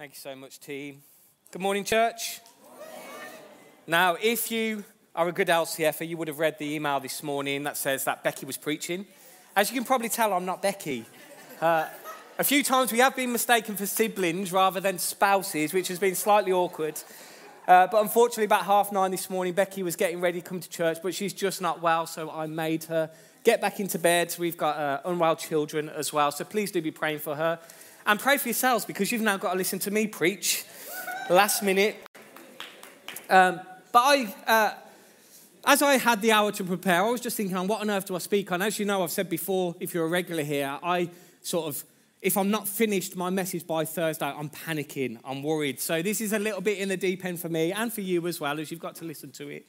Thank you so much, team. Good morning, church. Now, if you are a good LCFer, you would have read the email this morning that says that Becky was preaching. As you can probably tell, I'm not Becky. Uh, a few times we have been mistaken for siblings rather than spouses, which has been slightly awkward. Uh, but unfortunately, about half nine this morning, Becky was getting ready to come to church, but she's just not well, so I made her get back into bed. We've got uh, unwell children as well, so please do be praying for her. And pray for yourselves because you've now got to listen to me preach last minute. Um, but I, uh, as I had the hour to prepare, I was just thinking, on what on earth do I speak on? As you know, I've said before, if you're a regular here, I sort of, if I'm not finished my message by Thursday, I'm panicking, I'm worried. So this is a little bit in the deep end for me and for you as well, as you've got to listen to it.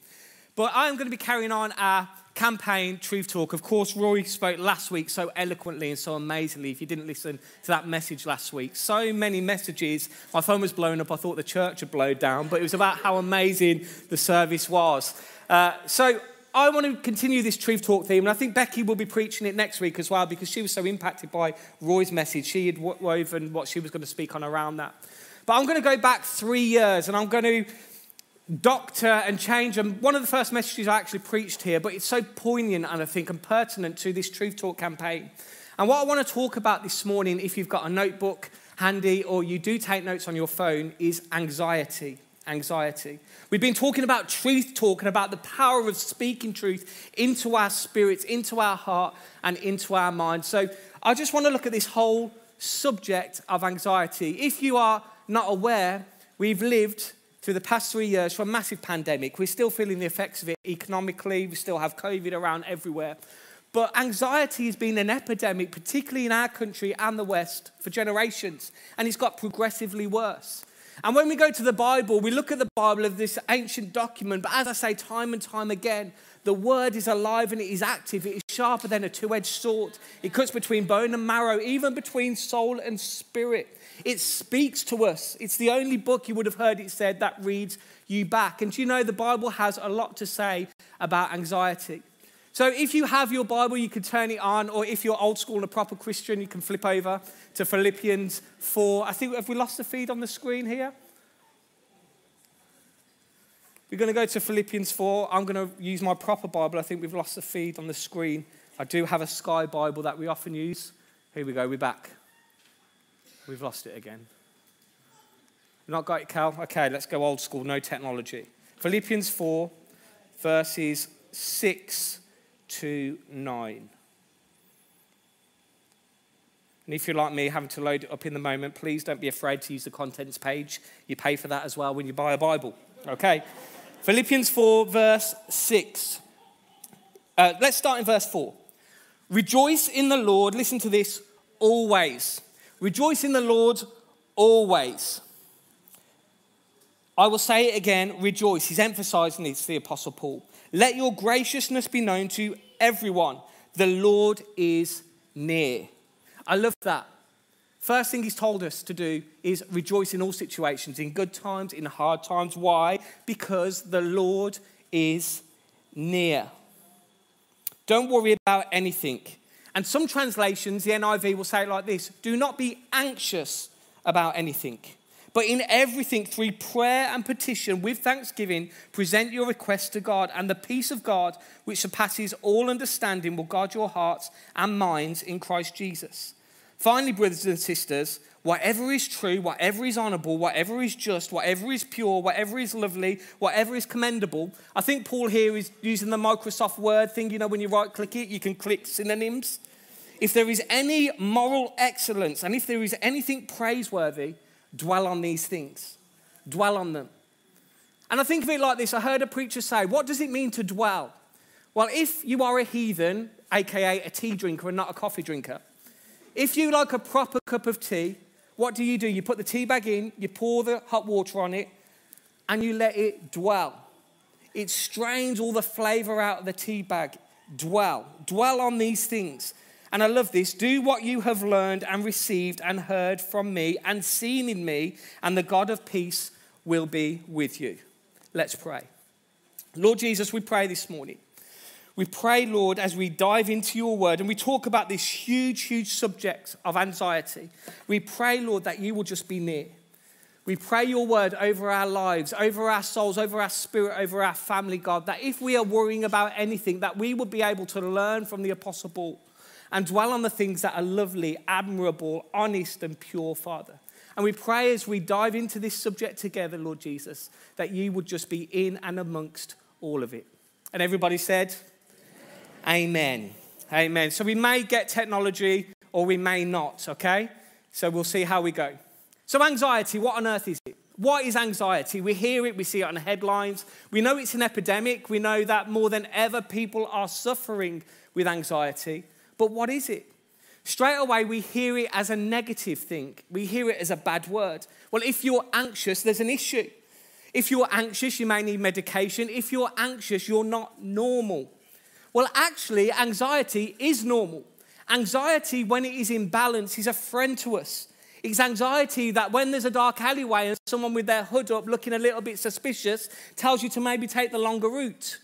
But I am going to be carrying on our campaign, Truth Talk. Of course, Roy spoke last week so eloquently and so amazingly. If you didn't listen to that message last week, so many messages. My phone was blown up. I thought the church had blown down, but it was about how amazing the service was. Uh, so I want to continue this Truth Talk theme, and I think Becky will be preaching it next week as well because she was so impacted by Roy's message. She had woven what she was going to speak on around that. But I'm going to go back three years, and I'm going to doctor and change. And one of the first messages I actually preached here, but it's so poignant and I think and pertinent to this Truth Talk campaign. And what I want to talk about this morning, if you've got a notebook handy or you do take notes on your phone, is anxiety. Anxiety. We've been talking about truth talk and about the power of speaking truth into our spirits, into our heart, and into our mind. So I just want to look at this whole subject of anxiety. If you are not aware, we've lived through the past three years from a massive pandemic. We're still feeling the effects of it economically. We still have COVID around everywhere. But anxiety has been an epidemic, particularly in our country and the West, for generations. And it's got progressively worse. And when we go to the Bible, we look at the Bible of this ancient document. But as I say time and time again, the word is alive and it is active. It is sharper than a two edged sword. It cuts between bone and marrow, even between soul and spirit. It speaks to us. It's the only book you would have heard it said that reads you back. And you know, the Bible has a lot to say about anxiety. So if you have your Bible, you can turn it on, or if you're old school and a proper Christian, you can flip over to Philippians 4. I think, have we lost the feed on the screen here? We're going to go to Philippians 4. I'm going to use my proper Bible. I think we've lost the feed on the screen. I do have a Sky Bible that we often use. Here we go, we're back. We've lost it again. Not got it, Cal? Okay, let's go old school, no technology. Philippians 4, verses 6 to 9. And if you're like me, having to load it up in the moment, please don't be afraid to use the contents page. You pay for that as well when you buy a Bible. Okay? Philippians 4, verse 6. Uh, let's start in verse 4. Rejoice in the Lord, listen to this, always. Rejoice in the Lord always. I will say it again, rejoice. He's emphasizing this, the Apostle Paul. Let your graciousness be known to everyone. The Lord is near. I love that. First thing he's told us to do is rejoice in all situations, in good times, in hard times. Why? Because the Lord is near. Don't worry about anything. And some translations, the NIV will say it like this Do not be anxious about anything, but in everything, through prayer and petition, with thanksgiving, present your requests to God, and the peace of God, which surpasses all understanding, will guard your hearts and minds in Christ Jesus. Finally, brothers and sisters, whatever is true, whatever is honorable, whatever is just, whatever is pure, whatever is lovely, whatever is commendable. I think Paul here is using the Microsoft Word thing. You know, when you right click it, you can click synonyms. If there is any moral excellence and if there is anything praiseworthy, dwell on these things. Dwell on them. And I think of it like this I heard a preacher say, What does it mean to dwell? Well, if you are a heathen, aka a tea drinker and not a coffee drinker, if you like a proper cup of tea, what do you do? You put the tea bag in, you pour the hot water on it, and you let it dwell. It strains all the flavor out of the tea bag. Dwell. Dwell on these things. And I love this. Do what you have learned and received and heard from me and seen in me, and the God of peace will be with you. Let's pray. Lord Jesus, we pray this morning we pray, Lord, as we dive into your word and we talk about this huge, huge subject of anxiety, we pray, Lord, that you will just be near. We pray your word over our lives, over our souls, over our spirit, over our family, God, that if we are worrying about anything, that we would be able to learn from the Apostle Paul and dwell on the things that are lovely, admirable, honest, and pure, Father. And we pray as we dive into this subject together, Lord Jesus, that you would just be in and amongst all of it. And everybody said, Amen. Amen. So we may get technology or we may not, okay? So we'll see how we go. So, anxiety, what on earth is it? What is anxiety? We hear it, we see it on the headlines. We know it's an epidemic. We know that more than ever people are suffering with anxiety. But what is it? Straight away, we hear it as a negative thing. We hear it as a bad word. Well, if you're anxious, there's an issue. If you're anxious, you may need medication. If you're anxious, you're not normal. Well, actually, anxiety is normal. Anxiety, when it is in balance, is a friend to us. It's anxiety that when there's a dark alleyway and someone with their hood up looking a little bit suspicious tells you to maybe take the longer route.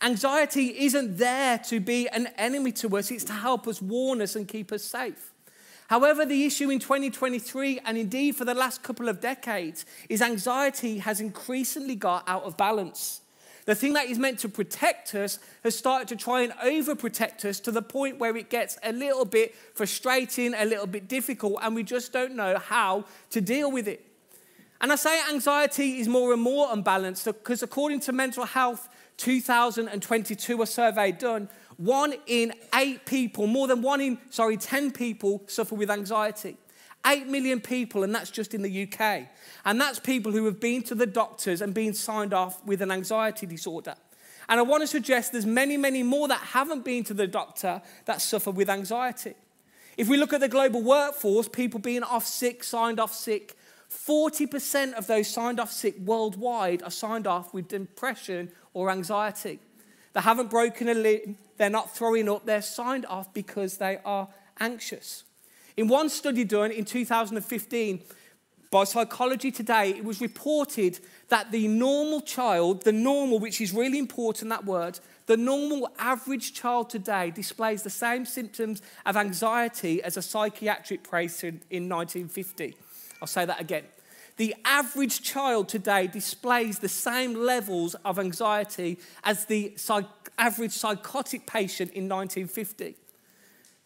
Anxiety isn't there to be an enemy to us, it's to help us, warn us, and keep us safe. However, the issue in 2023 and indeed for the last couple of decades is anxiety has increasingly got out of balance. The thing that is meant to protect us has started to try and overprotect us to the point where it gets a little bit frustrating, a little bit difficult, and we just don't know how to deal with it. And I say anxiety is more and more unbalanced because, according to Mental Health 2022, a survey done, one in eight people, more than one in, sorry, 10 people suffer with anxiety. 8 million people, and that's just in the UK. And that's people who have been to the doctors and been signed off with an anxiety disorder. And I want to suggest there's many, many more that haven't been to the doctor that suffer with anxiety. If we look at the global workforce, people being off sick, signed off sick, 40% of those signed off sick worldwide are signed off with depression or anxiety. They haven't broken a limb, they're not throwing up, they're signed off because they are anxious. In one study done in 2015 by Psychology Today, it was reported that the normal child, the normal, which is really important, that word, the normal average child today displays the same symptoms of anxiety as a psychiatric patient in 1950. I'll say that again. The average child today displays the same levels of anxiety as the psych- average psychotic patient in 1950.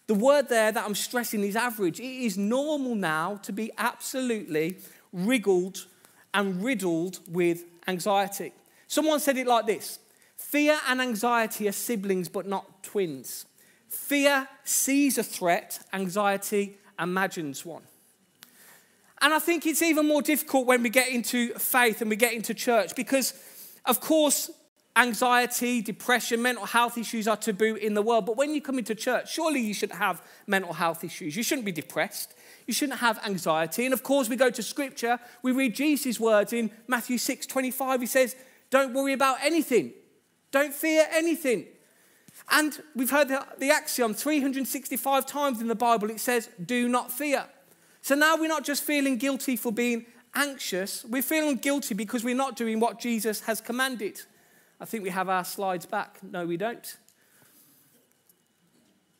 The word there that I'm stressing is average. It is normal now to be absolutely wriggled and riddled with anxiety. Someone said it like this Fear and anxiety are siblings, but not twins. Fear sees a threat, anxiety imagines one. And I think it's even more difficult when we get into faith and we get into church because, of course, anxiety, depression, mental health issues are taboo in the world. But when you come into church, surely you shouldn't have mental health issues. You shouldn't be depressed. You shouldn't have anxiety. And of course, we go to scripture, we read Jesus' words in Matthew 6 25. He says, Don't worry about anything, don't fear anything. And we've heard the, the axiom 365 times in the Bible, it says, Do not fear. So now we're not just feeling guilty for being anxious, we're feeling guilty because we're not doing what Jesus has commanded. I think we have our slides back. No, we don't.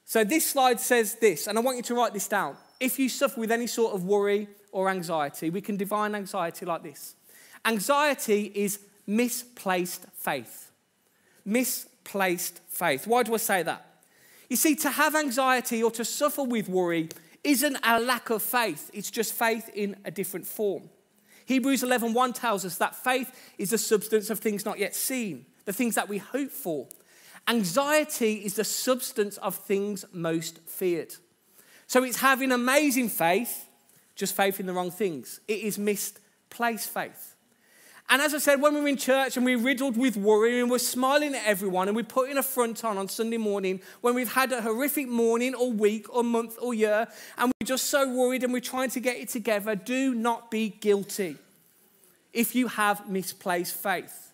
So this slide says this, and I want you to write this down. If you suffer with any sort of worry or anxiety, we can define anxiety like this Anxiety is misplaced faith. Misplaced faith. Why do I say that? You see, to have anxiety or to suffer with worry isn't a lack of faith, it's just faith in a different form. Hebrews 11:1 tells us that faith is the substance of things not yet seen, the things that we hope for. Anxiety is the substance of things most feared. So it's having amazing faith, just faith in the wrong things. It is misplaced faith. And as I said, when we're in church and we're riddled with worry and we're smiling at everyone and we're putting a front on on Sunday morning, when we've had a horrific morning or week or month or year and we're just so worried and we're trying to get it together, do not be guilty if you have misplaced faith.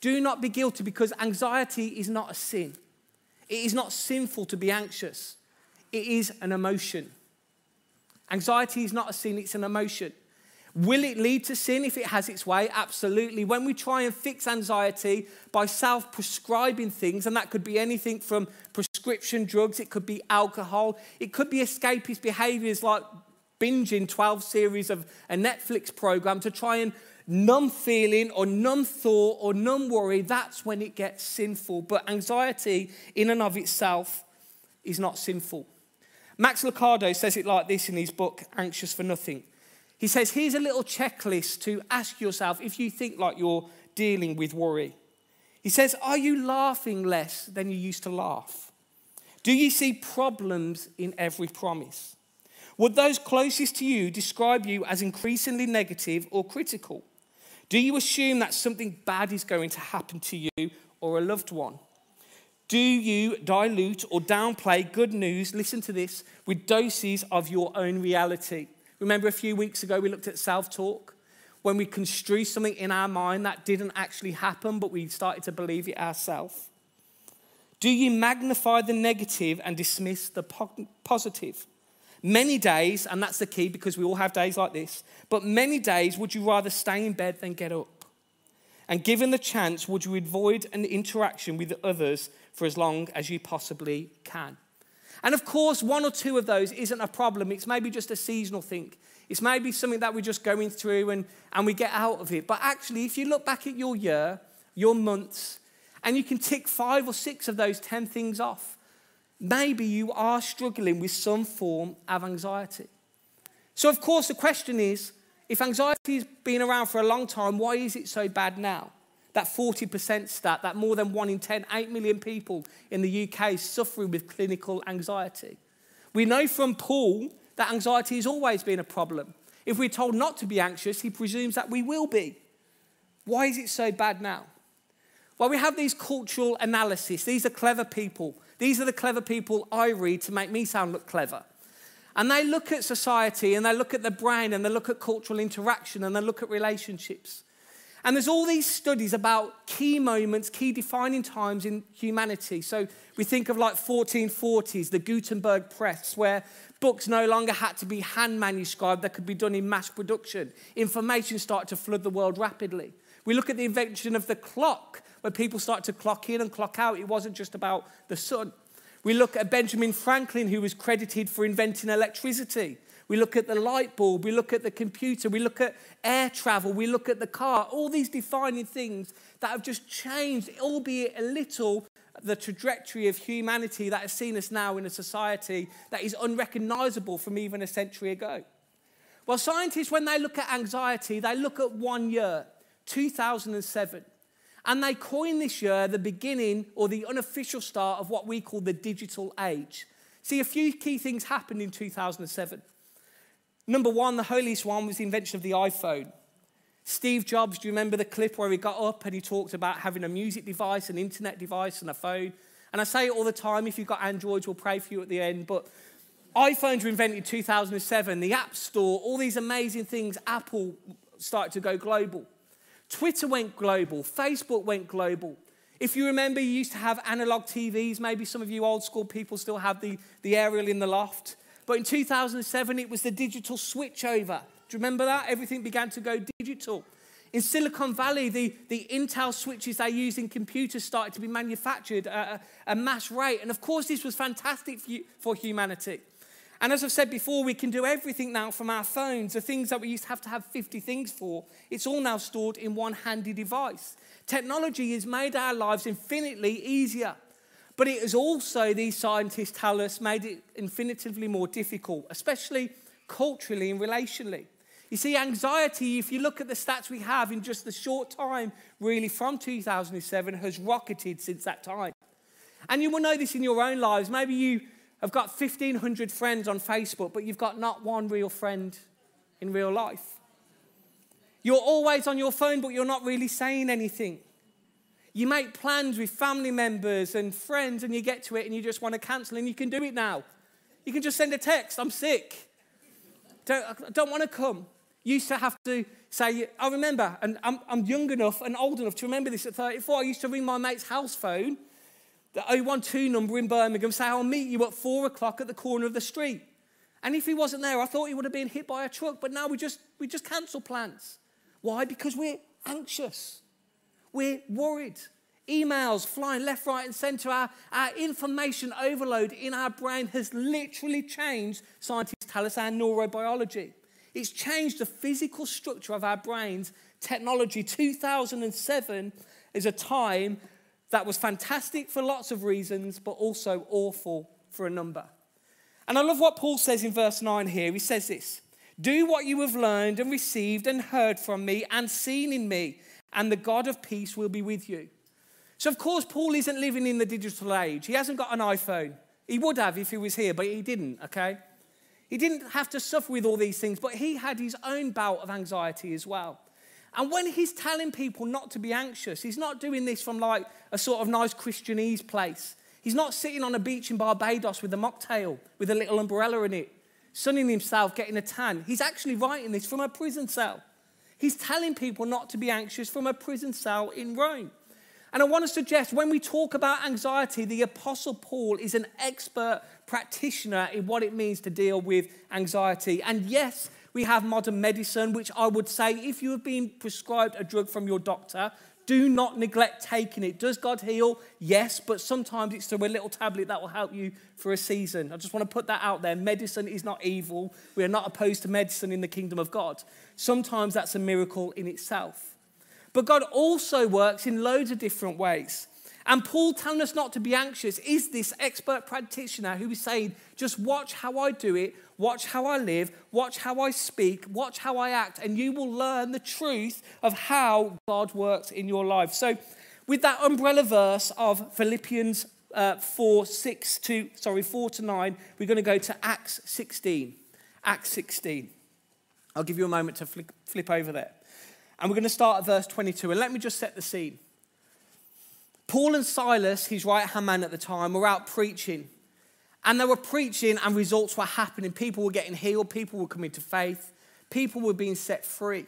Do not be guilty because anxiety is not a sin. It is not sinful to be anxious, it is an emotion. Anxiety is not a sin, it's an emotion. Will it lead to sin if it has its way? Absolutely. When we try and fix anxiety by self prescribing things, and that could be anything from prescription drugs, it could be alcohol, it could be escapist behaviors like binging 12 series of a Netflix program to try and numb feeling or numb thought or numb worry, that's when it gets sinful. But anxiety, in and of itself, is not sinful. Max Lucado says it like this in his book, Anxious for Nothing. He says, Here's a little checklist to ask yourself if you think like you're dealing with worry. He says, Are you laughing less than you used to laugh? Do you see problems in every promise? Would those closest to you describe you as increasingly negative or critical? Do you assume that something bad is going to happen to you or a loved one? Do you dilute or downplay good news, listen to this, with doses of your own reality? Remember a few weeks ago we looked at self talk? When we construe something in our mind that didn't actually happen, but we started to believe it ourselves? Do you magnify the negative and dismiss the positive? Many days, and that's the key because we all have days like this, but many days would you rather stay in bed than get up? And given the chance, would you avoid an interaction with others for as long as you possibly can? And of course, one or two of those isn't a problem. It's maybe just a seasonal thing. It's maybe something that we're just going through and, and we get out of it. But actually, if you look back at your year, your months, and you can tick five or six of those 10 things off, maybe you are struggling with some form of anxiety. So, of course, the question is if anxiety has been around for a long time, why is it so bad now? That 40% stat, that more than one in 10, 8 million people in the UK suffering with clinical anxiety. We know from Paul that anxiety has always been a problem. If we're told not to be anxious, he presumes that we will be. Why is it so bad now? Well, we have these cultural analysis. These are clever people these are the clever people I read to make me sound look clever. And they look at society and they look at the brain and they look at cultural interaction and they look at relationships. And there's all these studies about key moments, key defining times in humanity. So we think of like 1440s, the Gutenberg press, where books no longer had to be hand manuscribed, they could be done in mass production. Information started to flood the world rapidly. We look at the invention of the clock, where people start to clock in and clock out. It wasn't just about the sun. We look at Benjamin Franklin, who was credited for inventing electricity. We look at the light bulb, we look at the computer, we look at air travel, we look at the car, all these defining things that have just changed, albeit a little, the trajectory of humanity that has seen us now in a society that is unrecognizable from even a century ago. Well, scientists, when they look at anxiety, they look at one year, 2007. And they coined this year the beginning or the unofficial start of what we call the digital age. See, a few key things happened in 2007. Number one, the holiest one was the invention of the iPhone. Steve Jobs, do you remember the clip where he got up and he talked about having a music device, an internet device, and a phone? And I say it all the time if you've got Androids, we'll pray for you at the end. But iPhones were invented in 2007, the App Store, all these amazing things, Apple started to go global. Twitter went global, Facebook went global. If you remember, you used to have analog TVs. Maybe some of you old school people still have the, the aerial in the loft. But in 2007, it was the digital switchover. Do you remember that? Everything began to go digital. In Silicon Valley, the, the Intel switches they use in computers started to be manufactured at a, a mass rate. And of course, this was fantastic for, for humanity. And as I've said before, we can do everything now from our phones. The things that we used to have to have 50 things for, it's all now stored in one handy device. Technology has made our lives infinitely easier. But it has also, these scientists tell us, made it infinitively more difficult, especially culturally and relationally. You see, anxiety, if you look at the stats we have in just the short time, really from 2007, has rocketed since that time. And you will know this in your own lives. Maybe you have got 1,500 friends on Facebook, but you've got not one real friend in real life. You're always on your phone, but you're not really saying anything. You make plans with family members and friends, and you get to it and you just want to cancel, and you can do it now. You can just send a text, I'm sick. Don't, don't want to come. You used to have to say, I remember, and I'm, I'm young enough and old enough to remember this at 34. I used to ring my mate's house phone the 012 number in Birmingham, say, I'll meet you at four o'clock at the corner of the street. And if he wasn't there, I thought he would have been hit by a truck. But now we just, we just cancel plans. Why? Because we're anxious. We're worried. emails flying left, right, and center. Our, our information overload in our brain has literally changed, scientists tell us, our neurobiology. It's changed the physical structure of our brains. Technology, 2007 is a time that was fantastic for lots of reasons, but also awful for a number. And I love what Paul says in verse 9 here. He says this Do what you have learned and received and heard from me and seen in me, and the God of peace will be with you. So, of course, Paul isn't living in the digital age. He hasn't got an iPhone. He would have if he was here, but he didn't, okay? He didn't have to suffer with all these things, but he had his own bout of anxiety as well. And when he's telling people not to be anxious, he's not doing this from like a sort of nice Christianese place. He's not sitting on a beach in Barbados with a mocktail with a little umbrella in it, sunning himself, getting a tan. He's actually writing this from a prison cell. He's telling people not to be anxious from a prison cell in Rome. And I want to suggest when we talk about anxiety, the Apostle Paul is an expert practitioner in what it means to deal with anxiety. And yes, we have modern medicine, which I would say if you have been prescribed a drug from your doctor, do not neglect taking it. Does God heal? Yes, but sometimes it's through a little tablet that will help you for a season. I just want to put that out there. Medicine is not evil. We are not opposed to medicine in the kingdom of God. Sometimes that's a miracle in itself. But God also works in loads of different ways. And Paul telling us not to be anxious is this expert practitioner who is saying, just watch how I do it, watch how I live, watch how I speak, watch how I act, and you will learn the truth of how God works in your life. So, with that umbrella verse of Philippians uh, 4, 6 to, sorry, 4 to 9, we're going to go to Acts 16. Acts 16. I'll give you a moment to flip, flip over there. And we're going to start at verse 22. And let me just set the scene. Paul and Silas, his right hand man at the time, were out preaching. And they were preaching, and results were happening. People were getting healed, people were coming to faith, people were being set free.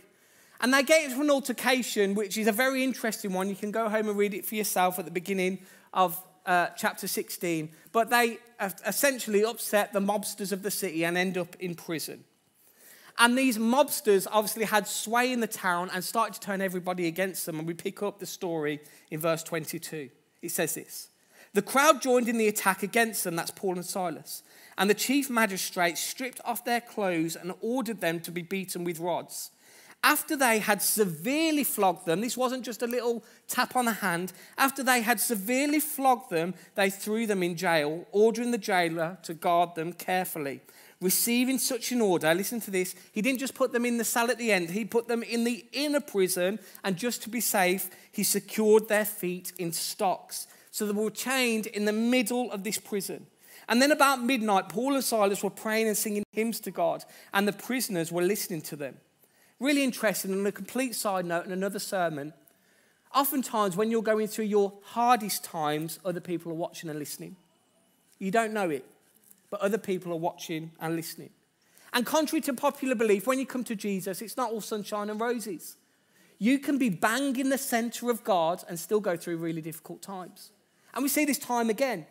And they get into an altercation, which is a very interesting one. You can go home and read it for yourself at the beginning of uh, chapter 16. But they essentially upset the mobsters of the city and end up in prison. And these mobsters obviously had sway in the town and started to turn everybody against them. And we pick up the story in verse 22. It says this The crowd joined in the attack against them, that's Paul and Silas. And the chief magistrate stripped off their clothes and ordered them to be beaten with rods. After they had severely flogged them, this wasn't just a little tap on the hand, after they had severely flogged them, they threw them in jail, ordering the jailer to guard them carefully receiving such an order, listen to this, he didn't just put them in the cell at the end, he put them in the inner prison, and just to be safe, he secured their feet in stocks. So they were chained in the middle of this prison. And then about midnight, Paul and Silas were praying and singing hymns to God, and the prisoners were listening to them. Really interesting, and a complete side note, and another sermon. Oftentimes, when you're going through your hardest times, other people are watching and listening. You don't know it but other people are watching and listening. And contrary to popular belief, when you come to Jesus, it's not all sunshine and roses. You can be bang in the center of God and still go through really difficult times. And we see this time again.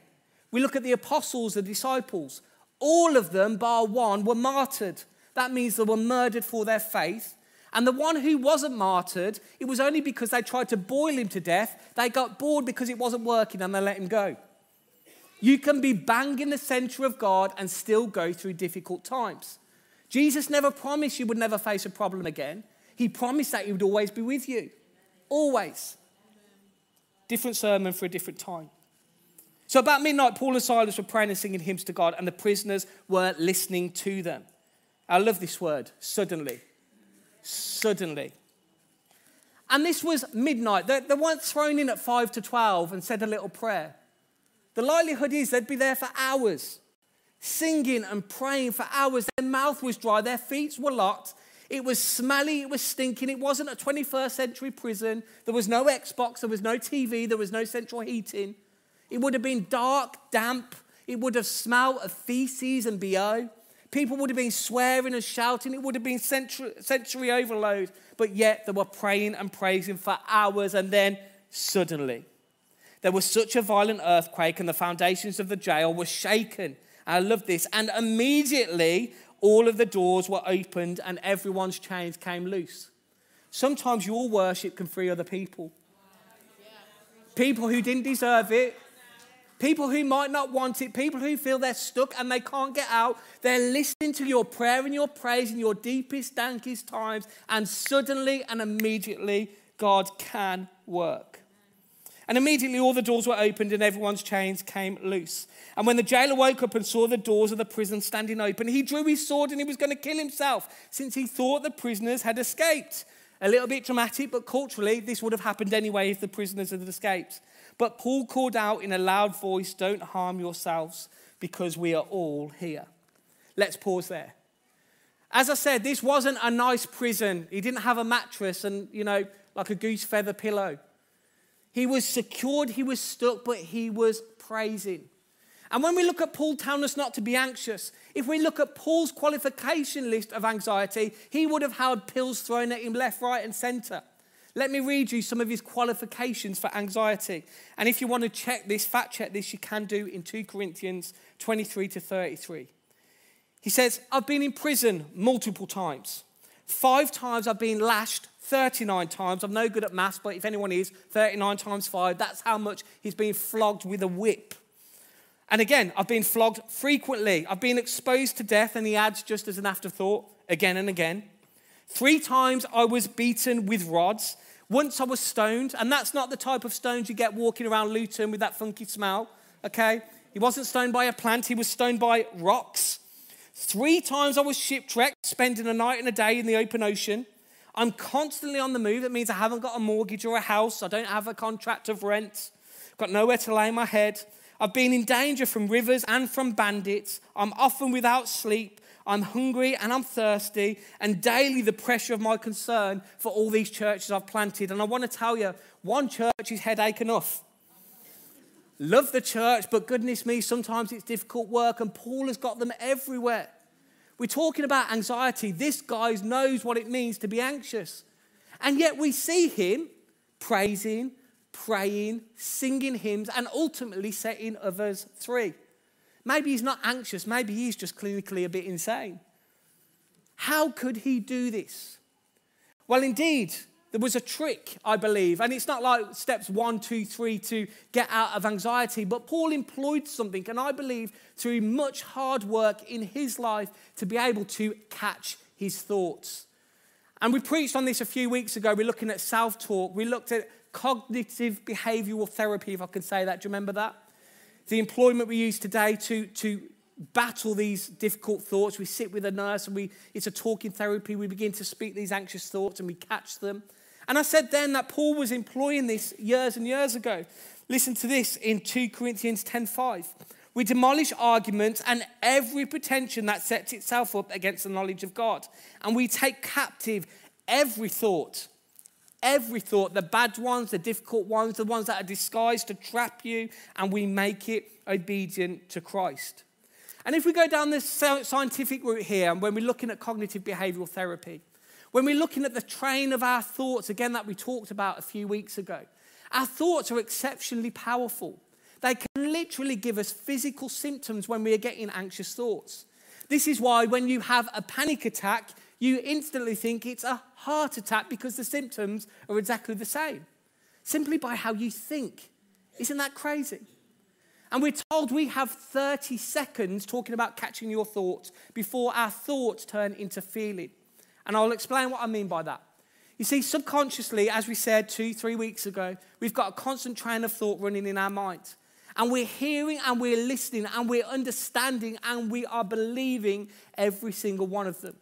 We look at the apostles, the disciples. All of them, bar one, were martyred. That means they were murdered for their faith. And the one who wasn't martyred, it was only because they tried to boil him to death. They got bored because it wasn't working and they let him go. You can be bang in the center of God and still go through difficult times. Jesus never promised you would never face a problem again. He promised that He would always be with you. Always. Different sermon for a different time. So, about midnight, Paul and Silas were praying and singing hymns to God, and the prisoners were listening to them. I love this word suddenly. Suddenly. And this was midnight. They, weren't thrown in at 5 to 12 and said a little prayer. The likelihood is they'd be there for hours, singing and praying for hours. Their mouth was dry, their feet were locked. It was smelly, it was stinking. It wasn't a 21st century prison. There was no Xbox, there was no TV, there was no central heating. It would have been dark, damp. It would have smelled of feces and BO. People would have been swearing and shouting. It would have been sensory, sensory overload. But yet they were praying and praising for hours, and then suddenly, there was such a violent earthquake, and the foundations of the jail were shaken. I love this. And immediately, all of the doors were opened, and everyone's chains came loose. Sometimes your worship can free other people. people who didn't deserve it, people who might not want it, people who feel they're stuck and they can't get out. They're listening to your prayer and your praise in your deepest, dankest times, and suddenly and immediately, God can work. And immediately all the doors were opened and everyone's chains came loose. And when the jailer woke up and saw the doors of the prison standing open, he drew his sword and he was going to kill himself since he thought the prisoners had escaped. A little bit dramatic, but culturally, this would have happened anyway if the prisoners had escaped. But Paul called out in a loud voice, Don't harm yourselves because we are all here. Let's pause there. As I said, this wasn't a nice prison. He didn't have a mattress and, you know, like a goose feather pillow. He was secured, he was stuck, but he was praising. And when we look at Paul telling us not to be anxious, if we look at Paul's qualification list of anxiety, he would have had pills thrown at him left, right, and center. Let me read you some of his qualifications for anxiety. And if you want to check this, fact check this, you can do in 2 Corinthians 23 to 33. He says, I've been in prison multiple times. Five times I've been lashed 39 times. I'm no good at maths, but if anyone is, 39 times 5, that's how much he's been flogged with a whip. And again, I've been flogged frequently. I've been exposed to death, and he adds just as an afterthought, again and again. Three times I was beaten with rods. Once I was stoned, and that's not the type of stones you get walking around Luton with that funky smell, okay? He wasn't stoned by a plant, he was stoned by rocks. Three times I was shipwrecked, spending a night and a day in the open ocean. I'm constantly on the move. That means I haven't got a mortgage or a house. I don't have a contract of rent. Got nowhere to lay my head. I've been in danger from rivers and from bandits. I'm often without sleep. I'm hungry and I'm thirsty, and daily the pressure of my concern for all these churches I've planted. And I want to tell you, one church is headache enough. Love the church, but goodness me, sometimes it's difficult work, and Paul has got them everywhere. We're talking about anxiety. This guy knows what it means to be anxious. And yet we see him praising, praying, singing hymns, and ultimately setting others free. Maybe he's not anxious, maybe he's just clinically a bit insane. How could he do this? Well, indeed, there was a trick, I believe, and it's not like steps one, two, three to get out of anxiety, but Paul employed something, and I believe through much hard work in his life to be able to catch his thoughts. And we preached on this a few weeks ago. We're looking at self talk, we looked at cognitive behavioral therapy, if I can say that. Do you remember that? The employment we use today to, to battle these difficult thoughts. We sit with a nurse and we, it's a talking therapy. We begin to speak these anxious thoughts and we catch them. And I said then that Paul was employing this years and years ago. Listen to this in 2 Corinthians 10:5. We demolish arguments and every pretension that sets itself up against the knowledge of God. And we take captive every thought, every thought, the bad ones, the difficult ones, the ones that are disguised to trap you, and we make it obedient to Christ. And if we go down this scientific route here, and when we're looking at cognitive behavioral therapy, when we're looking at the train of our thoughts, again, that we talked about a few weeks ago, our thoughts are exceptionally powerful. They can literally give us physical symptoms when we are getting anxious thoughts. This is why when you have a panic attack, you instantly think it's a heart attack because the symptoms are exactly the same, simply by how you think. Isn't that crazy? And we're told we have 30 seconds talking about catching your thoughts before our thoughts turn into feeling. And I'll explain what I mean by that. You see, subconsciously, as we said two, three weeks ago, we've got a constant train of thought running in our minds. And we're hearing and we're listening and we're understanding and we are believing every single one of them,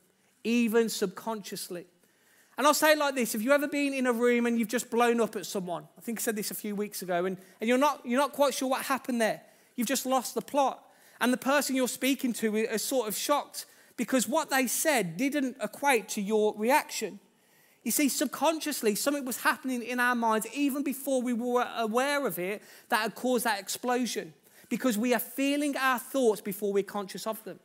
even subconsciously. And I'll say it like this if you've ever been in a room and you've just blown up at someone, I think I said this a few weeks ago, and, and you're, not, you're not quite sure what happened there, you've just lost the plot. And the person you're speaking to is sort of shocked because what they said didn't equate to your reaction. You see, subconsciously, something was happening in our minds even before we were aware of it that had caused that explosion because we are feeling our thoughts before we're conscious of them.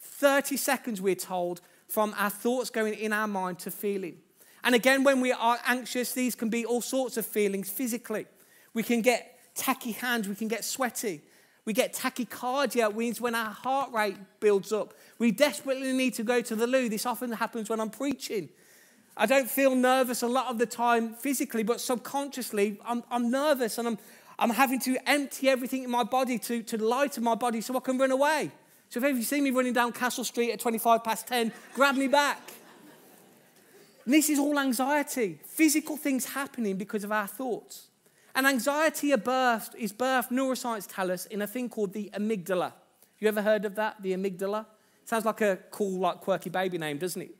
30 seconds, we're told, from our thoughts going in our mind to feeling. And again, when we are anxious, these can be all sorts of feelings physically. We can get tacky hands, we can get sweaty, we get tachycardia, means when our heart rate builds up. We desperately need to go to the loo. This often happens when I'm preaching. I don't feel nervous a lot of the time physically, but subconsciously, I'm, I'm nervous and I'm, I'm having to empty everything in my body to, to lighten my body so I can run away. So if you see me running down Castle Street at 25 past 10, grab me back. And this is all anxiety, physical things happening because of our thoughts. And anxiety is birthed, is birthed, neuroscience tell us, in a thing called the amygdala. You ever heard of that, the amygdala? Sounds like a cool, like quirky baby name, doesn't it?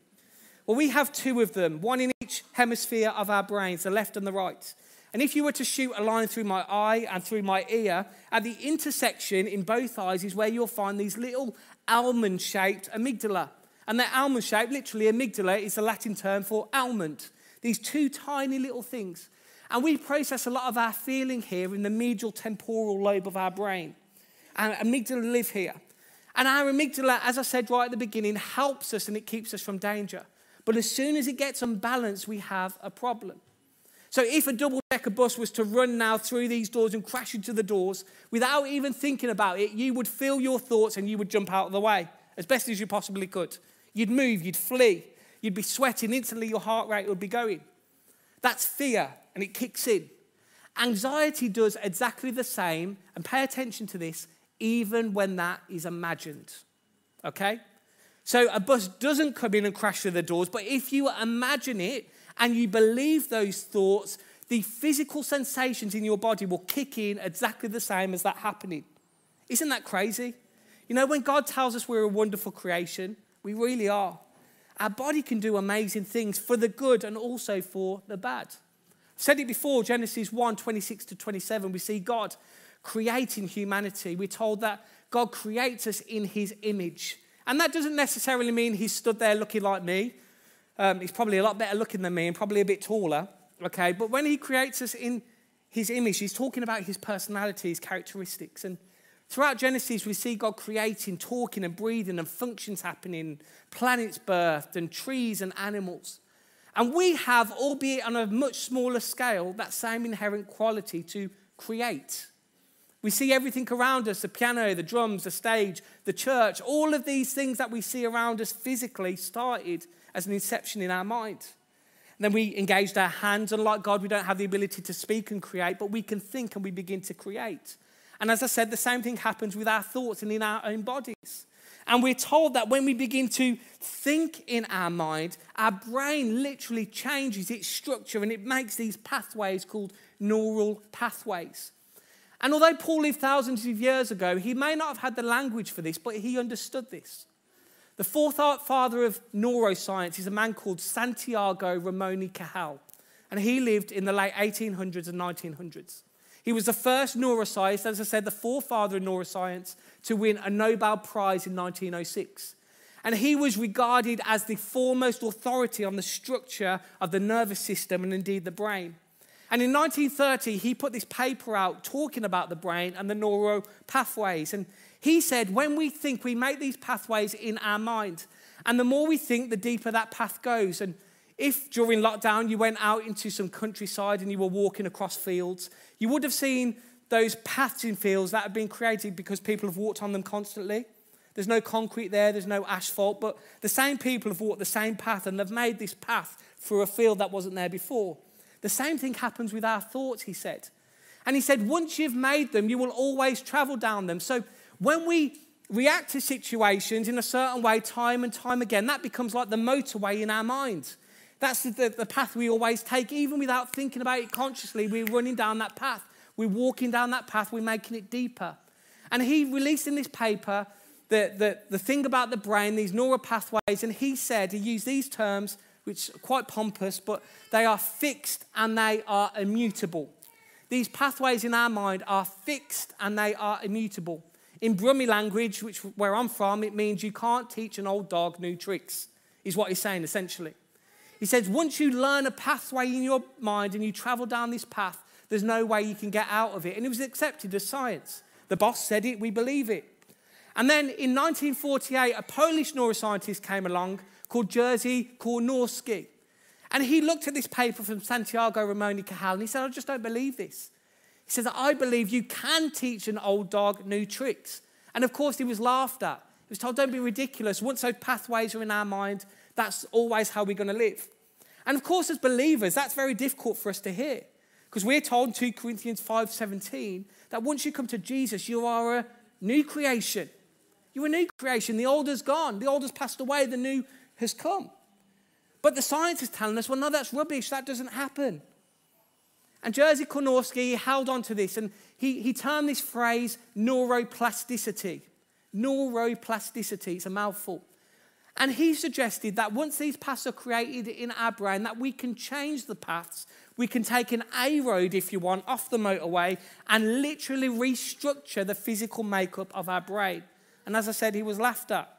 Well, we have two of them, one in each hemisphere of our brains, the left and the right. And if you were to shoot a line through my eye and through my ear, at the intersection in both eyes is where you'll find these little almond shaped amygdala. And that almond shape, literally amygdala, is the Latin term for almond. These two tiny little things. And we process a lot of our feeling here in the medial temporal lobe of our brain. And amygdala live here. And our amygdala, as I said right at the beginning, helps us and it keeps us from danger. But as soon as it gets unbalanced, we have a problem. So if a double decker bus was to run now through these doors and crash into the doors without even thinking about it, you would feel your thoughts and you would jump out of the way as best as you possibly could. You'd move, you'd flee, you'd be sweating, instantly your heart rate would be going. That's fear, and it kicks in. Anxiety does exactly the same, and pay attention to this, even when that is imagined. Okay? So a bus doesn't come in and crash through the doors, but if you imagine it and you believe those thoughts, the physical sensations in your body will kick in exactly the same as that happening. Isn't that crazy? You know, when God tells us we're a wonderful creation, we really are. Our body can do amazing things for the good and also for the bad. Said it before, Genesis 1 26 to 27, we see God creating humanity. We're told that God creates us in his image. And that doesn't necessarily mean he stood there looking like me. Um, he's probably a lot better looking than me and probably a bit taller. Okay, but when he creates us in his image, he's talking about his personality, his characteristics. And Throughout Genesis, we see God creating, talking, and breathing, and functions happening, planets birthed, and trees and animals. And we have, albeit on a much smaller scale, that same inherent quality to create. We see everything around us the piano, the drums, the stage, the church, all of these things that we see around us physically started as an inception in our mind. And then we engaged our hands, and like God, we don't have the ability to speak and create, but we can think and we begin to create. And as I said, the same thing happens with our thoughts and in our own bodies. And we're told that when we begin to think in our mind, our brain literally changes its structure and it makes these pathways called neural pathways. And although Paul lived thousands of years ago, he may not have had the language for this, but he understood this. The fourth father of neuroscience is a man called Santiago Ramon y Cajal, and he lived in the late 1800s and 1900s. He was the first neuroscientist, as I said, the forefather of neuroscience, to win a Nobel Prize in 1906. And he was regarded as the foremost authority on the structure of the nervous system and indeed the brain. And in 1930, he put this paper out talking about the brain and the neural pathways. And he said, when we think, we make these pathways in our mind. And the more we think, the deeper that path goes. And if during lockdown you went out into some countryside and you were walking across fields, you would have seen those paths in fields that have been created because people have walked on them constantly. There's no concrete there, there's no asphalt, but the same people have walked the same path and they've made this path through a field that wasn't there before. The same thing happens with our thoughts, he said. And he said, once you've made them, you will always travel down them. So when we react to situations in a certain way, time and time again, that becomes like the motorway in our minds. That's the, the path we always take, even without thinking about it consciously. We're running down that path. We're walking down that path. We're making it deeper. And he released in this paper the, the, the thing about the brain, these neural pathways, and he said, he used these terms, which are quite pompous, but they are fixed and they are immutable. These pathways in our mind are fixed and they are immutable. In Brummie language, which where I'm from, it means you can't teach an old dog new tricks, is what he's saying essentially. He says, once you learn a pathway in your mind and you travel down this path, there's no way you can get out of it. And it was accepted as science. The boss said it, we believe it. And then in 1948, a Polish neuroscientist came along called Jerzy Konorski. And he looked at this paper from Santiago Ramon y Cajal and he said, I just don't believe this. He says, I believe you can teach an old dog new tricks. And of course, he was laughed at. He was told, don't be ridiculous. Once those pathways are in our mind, that's always how we're going to live. And of course, as believers, that's very difficult for us to hear. Because we're told in 2 Corinthians 5:17 that once you come to Jesus, you are a new creation. You're a new creation. The old has gone, the old has passed away, the new has come. But the science is telling us, well, no, that's rubbish. That doesn't happen. And Jerzy Konorski held on to this and he, he termed this phrase neuroplasticity. Neuroplasticity, it's a mouthful. And he suggested that once these paths are created in our brain, that we can change the paths. We can take an A road, if you want, off the motorway and literally restructure the physical makeup of our brain. And as I said, he was laughed at.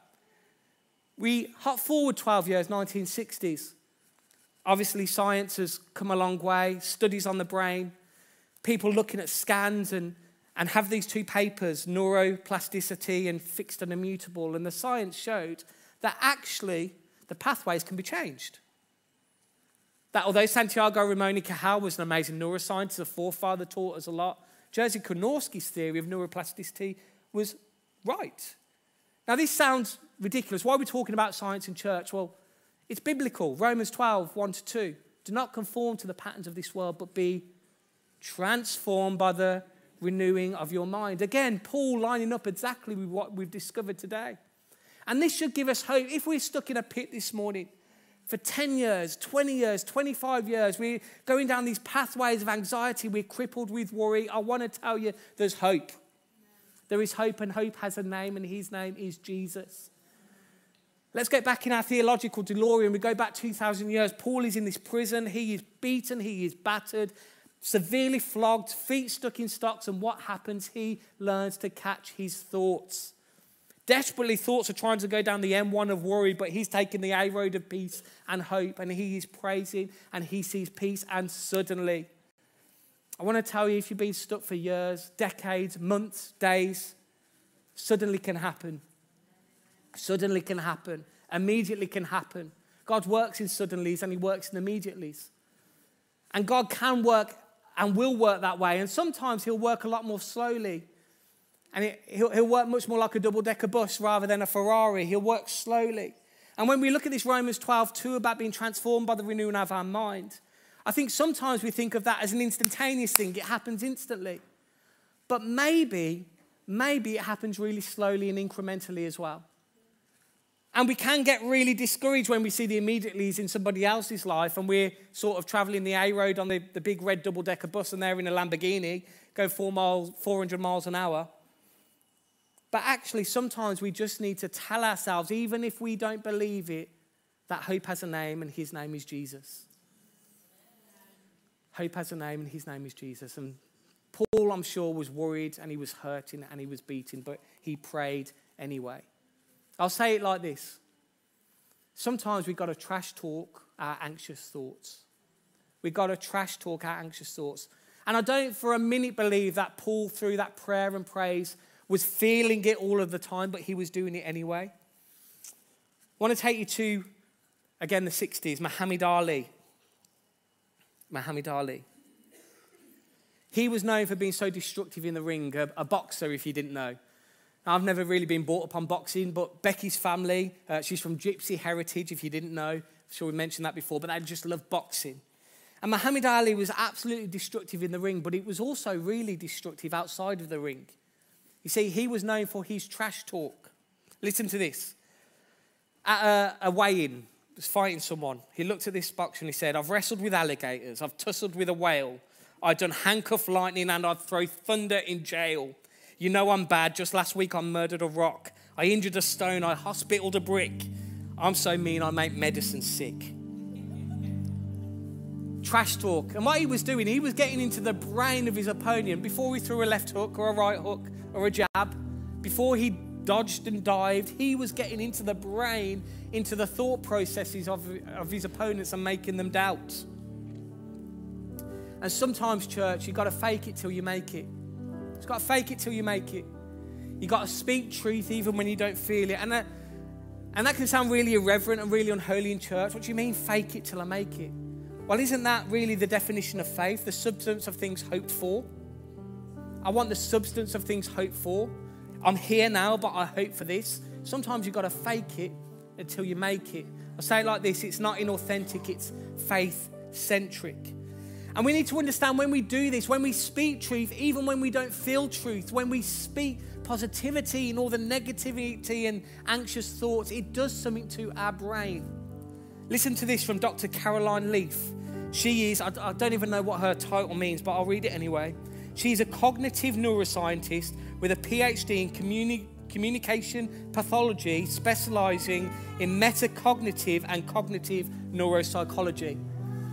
We hop forward 12 years, 1960s. Obviously, science has come a long way, studies on the brain, people looking at scans and, and have these two papers, neuroplasticity and fixed and immutable. And the science showed that actually the pathways can be changed. That although Santiago Ramon y Cajal was an amazing neuroscientist, a forefather taught us a lot, Jerzy Konorski's theory of neuroplasticity was right. Now, this sounds ridiculous. Why are we talking about science in church? Well, it's biblical. Romans 12, 1 to 2. Do not conform to the patterns of this world, but be transformed by the renewing of your mind. Again, Paul lining up exactly with what we've discovered today. And this should give us hope. If we're stuck in a pit this morning for 10 years, 20 years, 25 years, we're going down these pathways of anxiety, we're crippled with worry, I want to tell you there's hope. There is hope, and hope has a name, and his name is Jesus. Let's get back in our theological DeLorean. We go back 2,000 years. Paul is in this prison. He is beaten, he is battered, severely flogged, feet stuck in stocks. And what happens? He learns to catch his thoughts. Desperately, thoughts are trying to go down the M1 of worry, but he's taking the A road of peace and hope, and he is praising and he sees peace. And suddenly, I want to tell you if you've been stuck for years, decades, months, days, suddenly can happen. Suddenly can happen. Immediately can happen. God works in suddenlies and he works in immediatelys. And God can work and will work that way. And sometimes he'll work a lot more slowly. And he'll, he'll work much more like a double decker bus rather than a Ferrari. He'll work slowly. And when we look at this Romans 12, 2 about being transformed by the renewing of our mind, I think sometimes we think of that as an instantaneous thing. It happens instantly. But maybe, maybe it happens really slowly and incrementally as well. And we can get really discouraged when we see the immediatelys in somebody else's life and we're sort of traveling the A road on the, the big red double decker bus and they're in a Lamborghini, go four miles, 400 miles an hour. But actually, sometimes we just need to tell ourselves, even if we don't believe it, that hope has a name and his name is Jesus. Hope has a name and his name is Jesus. And Paul, I'm sure, was worried and he was hurting and he was beaten, but he prayed anyway. I'll say it like this sometimes we've got to trash talk our anxious thoughts. We've got to trash talk our anxious thoughts. And I don't for a minute believe that Paul, through that prayer and praise, was feeling it all of the time, but he was doing it anyway. I want to take you to, again, the 60s, Muhammad Ali. Muhammad Ali. He was known for being so destructive in the ring, a, a boxer, if you didn't know. I've never really been brought up on boxing, but Becky's family, uh, she's from Gypsy heritage, if you didn't know. I'm sure we mentioned that before, but I just love boxing. And Muhammad Ali was absolutely destructive in the ring, but it was also really destructive outside of the ring. You see, he was known for his trash talk. Listen to this. At a, a weigh in, was fighting someone. He looked at this boxer and he said, I've wrestled with alligators, I've tussled with a whale, I've done handcuff lightning, and I'd throw thunder in jail. You know I'm bad. Just last week I murdered a rock. I injured a stone. I hospitaled a brick. I'm so mean I make medicine sick. Trash talk. And what he was doing, he was getting into the brain of his opponent before he threw a left hook or a right hook or a jab, before he dodged and dived, he was getting into the brain, into the thought processes of, of his opponents and making them doubt. And sometimes, church, you've got to fake it till you make it. You've got to fake it till you make it. You've got to speak truth even when you don't feel it. And that, and that can sound really irreverent and really unholy in church. What do you mean, fake it till I make it? Well, isn't that really the definition of faith? The substance of things hoped for? I want the substance of things hoped for. I'm here now, but I hope for this. Sometimes you've got to fake it until you make it. I say it like this it's not inauthentic, it's faith centric. And we need to understand when we do this, when we speak truth, even when we don't feel truth, when we speak positivity and all the negativity and anxious thoughts, it does something to our brain. Listen to this from Dr. Caroline Leaf. She is, I, don't even know what her title means, but I'll read it anyway. She's a cognitive neuroscientist with a PhD in communi- communication pathology, specializing in metacognitive and cognitive neuropsychology.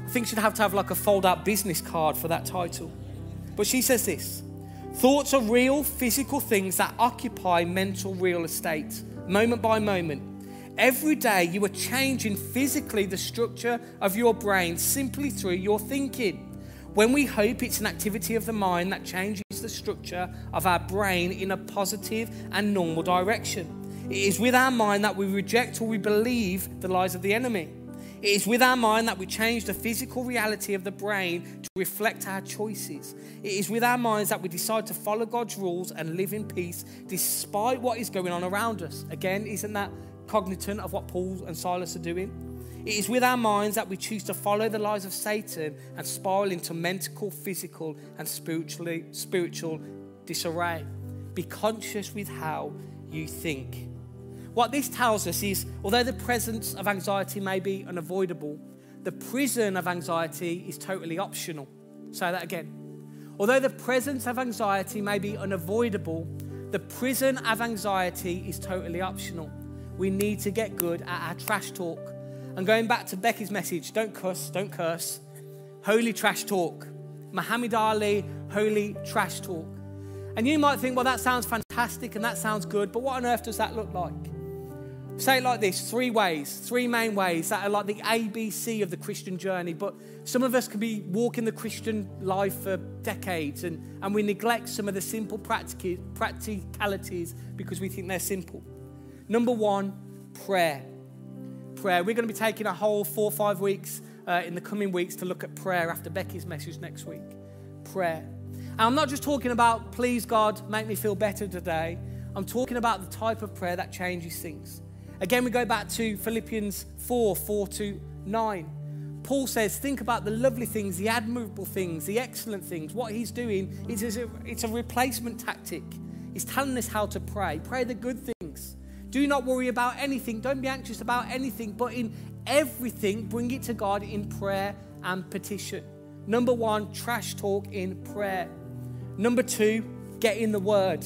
I think she'd have to have like a fold out business card for that title. But she says this Thoughts are real physical things that occupy mental real estate, moment by moment. Every day you are changing physically the structure of your brain simply through your thinking. When we hope, it's an activity of the mind that changes the structure of our brain in a positive and normal direction. It is with our mind that we reject or we believe the lies of the enemy. It is with our mind that we change the physical reality of the brain to reflect our choices. It is with our minds that we decide to follow God's rules and live in peace despite what is going on around us. Again, isn't that cognizant of what Paul and Silas are doing. It is with our minds that we choose to follow the lies of Satan and spiral into mental, physical, and spiritually, spiritual disarray. Be conscious with how you think. What this tells us is although the presence of anxiety may be unavoidable, the prison of anxiety is totally optional. Say that again. Although the presence of anxiety may be unavoidable, the prison of anxiety is totally optional we need to get good at our trash talk. And going back to Becky's message, don't cuss, don't curse. Holy trash talk. Muhammad Ali, holy trash talk. And you might think, well, that sounds fantastic and that sounds good, but what on earth does that look like? Say it like this three ways, three main ways that are like the ABC of the Christian journey. But some of us can be walking the Christian life for decades and, and we neglect some of the simple practicalities because we think they're simple. Number one, prayer. Prayer. We're going to be taking a whole four or five weeks uh, in the coming weeks to look at prayer after Becky's message next week. Prayer. And I'm not just talking about, please God, make me feel better today. I'm talking about the type of prayer that changes things. Again, we go back to Philippians 4 4 to 9. Paul says, think about the lovely things, the admirable things, the excellent things. What he's doing is a, it's a replacement tactic. He's telling us how to pray. Pray the good things. Do not worry about anything. Don't be anxious about anything, but in everything, bring it to God in prayer and petition. Number one, trash talk in prayer. Number two, get in the Word.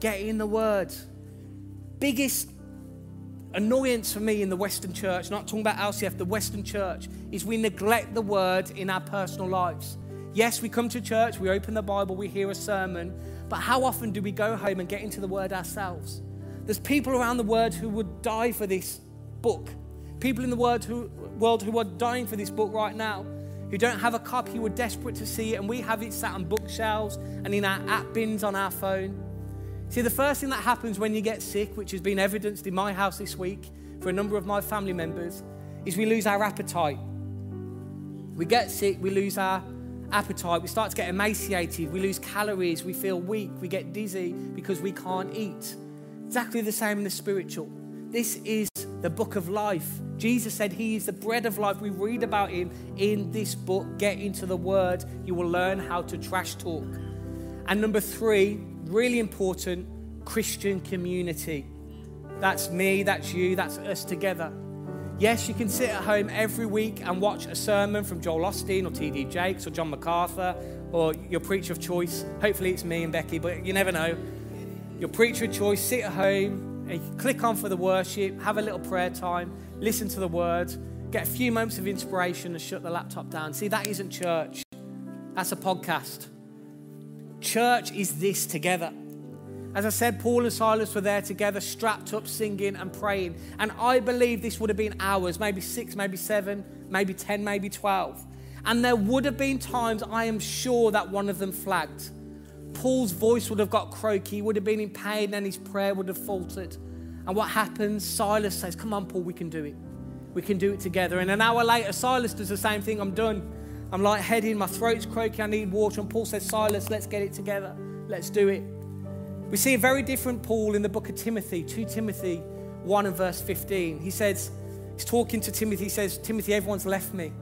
Get in the Word. Biggest annoyance for me in the Western church, not talking about LCF, the Western church, is we neglect the Word in our personal lives. Yes, we come to church, we open the Bible, we hear a sermon, but how often do we go home and get into the Word ourselves? There's people around the world who would die for this book. People in the world who, world who are dying for this book right now, who don't have a copy, who are desperate to see it, and we have it sat on bookshelves and in our app bins on our phone. See, the first thing that happens when you get sick, which has been evidenced in my house this week for a number of my family members, is we lose our appetite. We get sick, we lose our appetite, we start to get emaciated, we lose calories, we feel weak, we get dizzy because we can't eat. Exactly the same in the spiritual. This is the book of life. Jesus said he is the bread of life. We read about him in this book. Get into the word. You will learn how to trash talk. And number three, really important, Christian community. That's me, that's you, that's us together. Yes, you can sit at home every week and watch a sermon from Joel Osteen or T.D. Jakes or John MacArthur or your preacher of choice. Hopefully it's me and Becky, but you never know your preacher of choice, sit at home, and click on for the worship, have a little prayer time, listen to the words, get a few moments of inspiration, and shut the laptop down. See, that isn't church, that's a podcast. Church is this together. As I said, Paul and Silas were there together, strapped up, singing and praying. And I believe this would have been hours, maybe six, maybe seven, maybe 10, maybe 12. And there would have been times, I am sure, that one of them flagged Paul's voice would have got croaky, he would have been in pain, and his prayer would have faltered. And what happens? Silas says, Come on, Paul, we can do it. We can do it together. And an hour later, Silas does the same thing. I'm done. I'm like lightheaded, my throat's croaky, I need water. And Paul says, Silas, let's get it together. Let's do it. We see a very different Paul in the book of Timothy, 2 Timothy 1 and verse 15. He says, He's talking to Timothy, he says, Timothy, everyone's left me.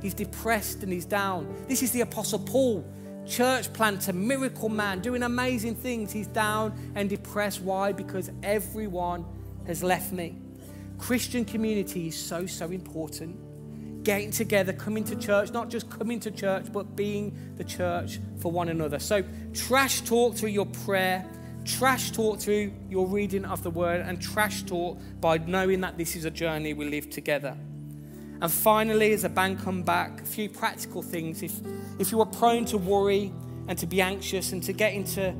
He's depressed and he's down. This is the Apostle Paul, church planter, miracle man, doing amazing things. He's down and depressed. Why? Because everyone has left me. Christian community is so, so important. Getting together, coming to church, not just coming to church, but being the church for one another. So, trash talk through your prayer, trash talk through your reading of the word, and trash talk by knowing that this is a journey we live together. And finally, as a band come back, a few practical things. If, if you are prone to worry and to be anxious and to get into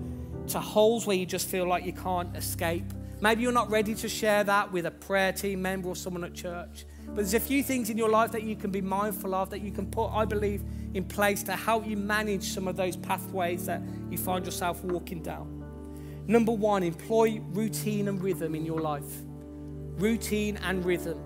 to holes where you just feel like you can't escape, maybe you're not ready to share that with a prayer team member or someone at church. But there's a few things in your life that you can be mindful of that you can put, I believe, in place to help you manage some of those pathways that you find yourself walking down. Number one, employ routine and rhythm in your life. Routine and rhythm.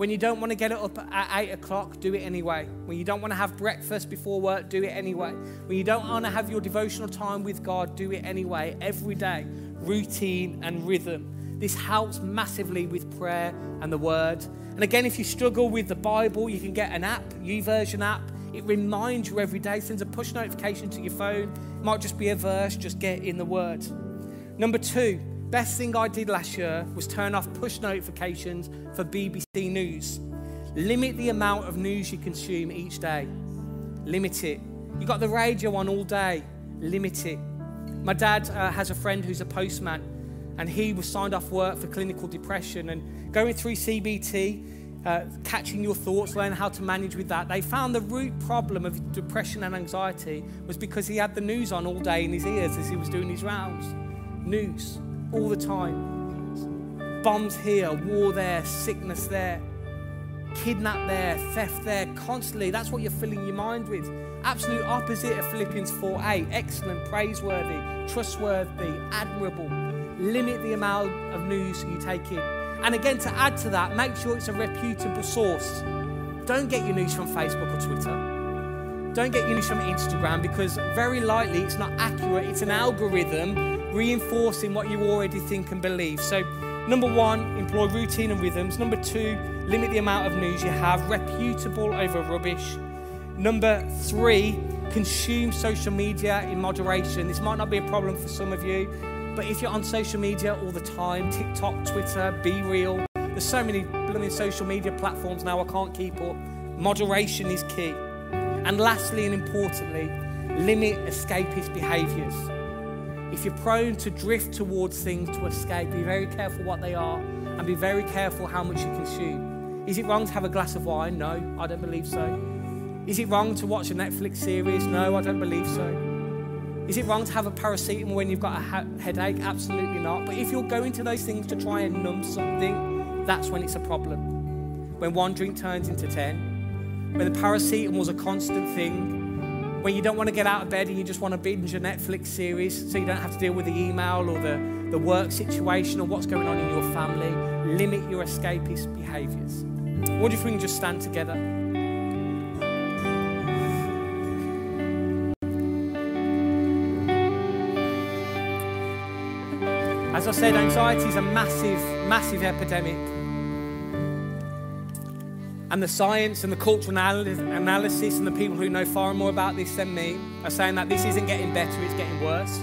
When you don't want to get up at 8 o'clock, do it anyway. When you don't want to have breakfast before work, do it anyway. When you don't want to have your devotional time with God, do it anyway. Every day, routine and rhythm. This helps massively with prayer and the word. And again, if you struggle with the Bible, you can get an app, YouVersion app. It reminds you every day, sends a push notification to your phone. It might just be a verse, just get in the word. Number two, Best thing I did last year was turn off push notifications for BBC News. Limit the amount of news you consume each day. Limit it. You got the radio on all day. Limit it. My dad uh, has a friend who's a postman, and he was signed off work for clinical depression. And going through CBT, uh, catching your thoughts, learning how to manage with that, they found the root problem of depression and anxiety was because he had the news on all day in his ears as he was doing his rounds. News all the time. Bombs here, war there, sickness there, kidnap there, theft there, constantly. That's what you're filling your mind with. Absolute opposite of Philippians 4 8. Excellent, praiseworthy, trustworthy, admirable. Limit the amount of news you take in. And again, to add to that, make sure it's a reputable source. Don't get your news from Facebook or Twitter. Don't get your news from Instagram because very likely it's not accurate. It's an algorithm reinforcing what you already think and believe. So, number one, employ routine and rhythms. Number two, limit the amount of news you have, reputable over rubbish. Number three, consume social media in moderation. This might not be a problem for some of you, but if you're on social media all the time, TikTok, Twitter, Be Real, there's so many blooming social media platforms now, I can't keep up. Moderation is key. And lastly and importantly, limit escapist behaviors. If you're prone to drift towards things to escape, be very careful what they are and be very careful how much you consume. Is it wrong to have a glass of wine? No, I don't believe so. Is it wrong to watch a Netflix series? No, I don't believe so. Is it wrong to have a paracetamol when you've got a ha- headache? Absolutely not. But if you're going to those things to try and numb something, that's when it's a problem. When one drink turns into 10, when the paracetamol paracetamol's a constant thing, when you don't want to get out of bed and you just want to binge a Netflix series so you don't have to deal with the email or the, the work situation or what's going on in your family. Limit your escapist behaviors. What if we can just stand together? As I said, anxiety is a massive, massive epidemic. And the science and the cultural analysis and the people who know far more about this than me are saying that this isn't getting better, it's getting worse.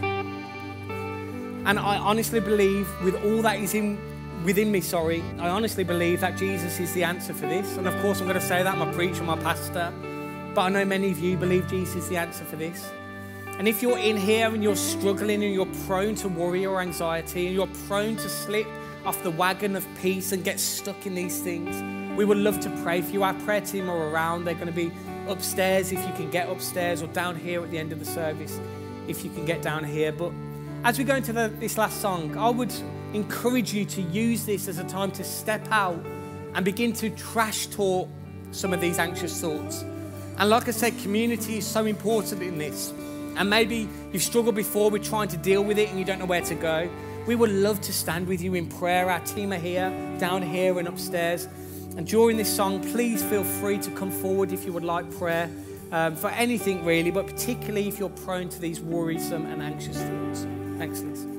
And I honestly believe, with all that is in within me, sorry, I honestly believe that Jesus is the answer for this. And of course, I'm going to say that, my preacher, my pastor. But I know many of you believe Jesus is the answer for this. And if you're in here and you're struggling and you're prone to worry or anxiety and you're prone to slip off the wagon of peace and get stuck in these things, we would love to pray for you. Our prayer team are around. They're going to be upstairs if you can get upstairs or down here at the end of the service if you can get down here. But as we go into the, this last song, I would encourage you to use this as a time to step out and begin to trash talk some of these anxious thoughts. And like I said, community is so important in this. And maybe you've struggled before with trying to deal with it and you don't know where to go. We would love to stand with you in prayer. Our team are here, down here, and upstairs. And during this song, please feel free to come forward if you would like prayer um, for anything really, but particularly if you're prone to these worrisome and anxious thoughts. Thanks, Liz.